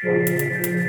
Música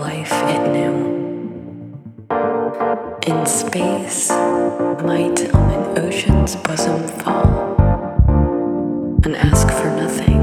life it knew. In space, light on an ocean's bosom fall and ask for nothing.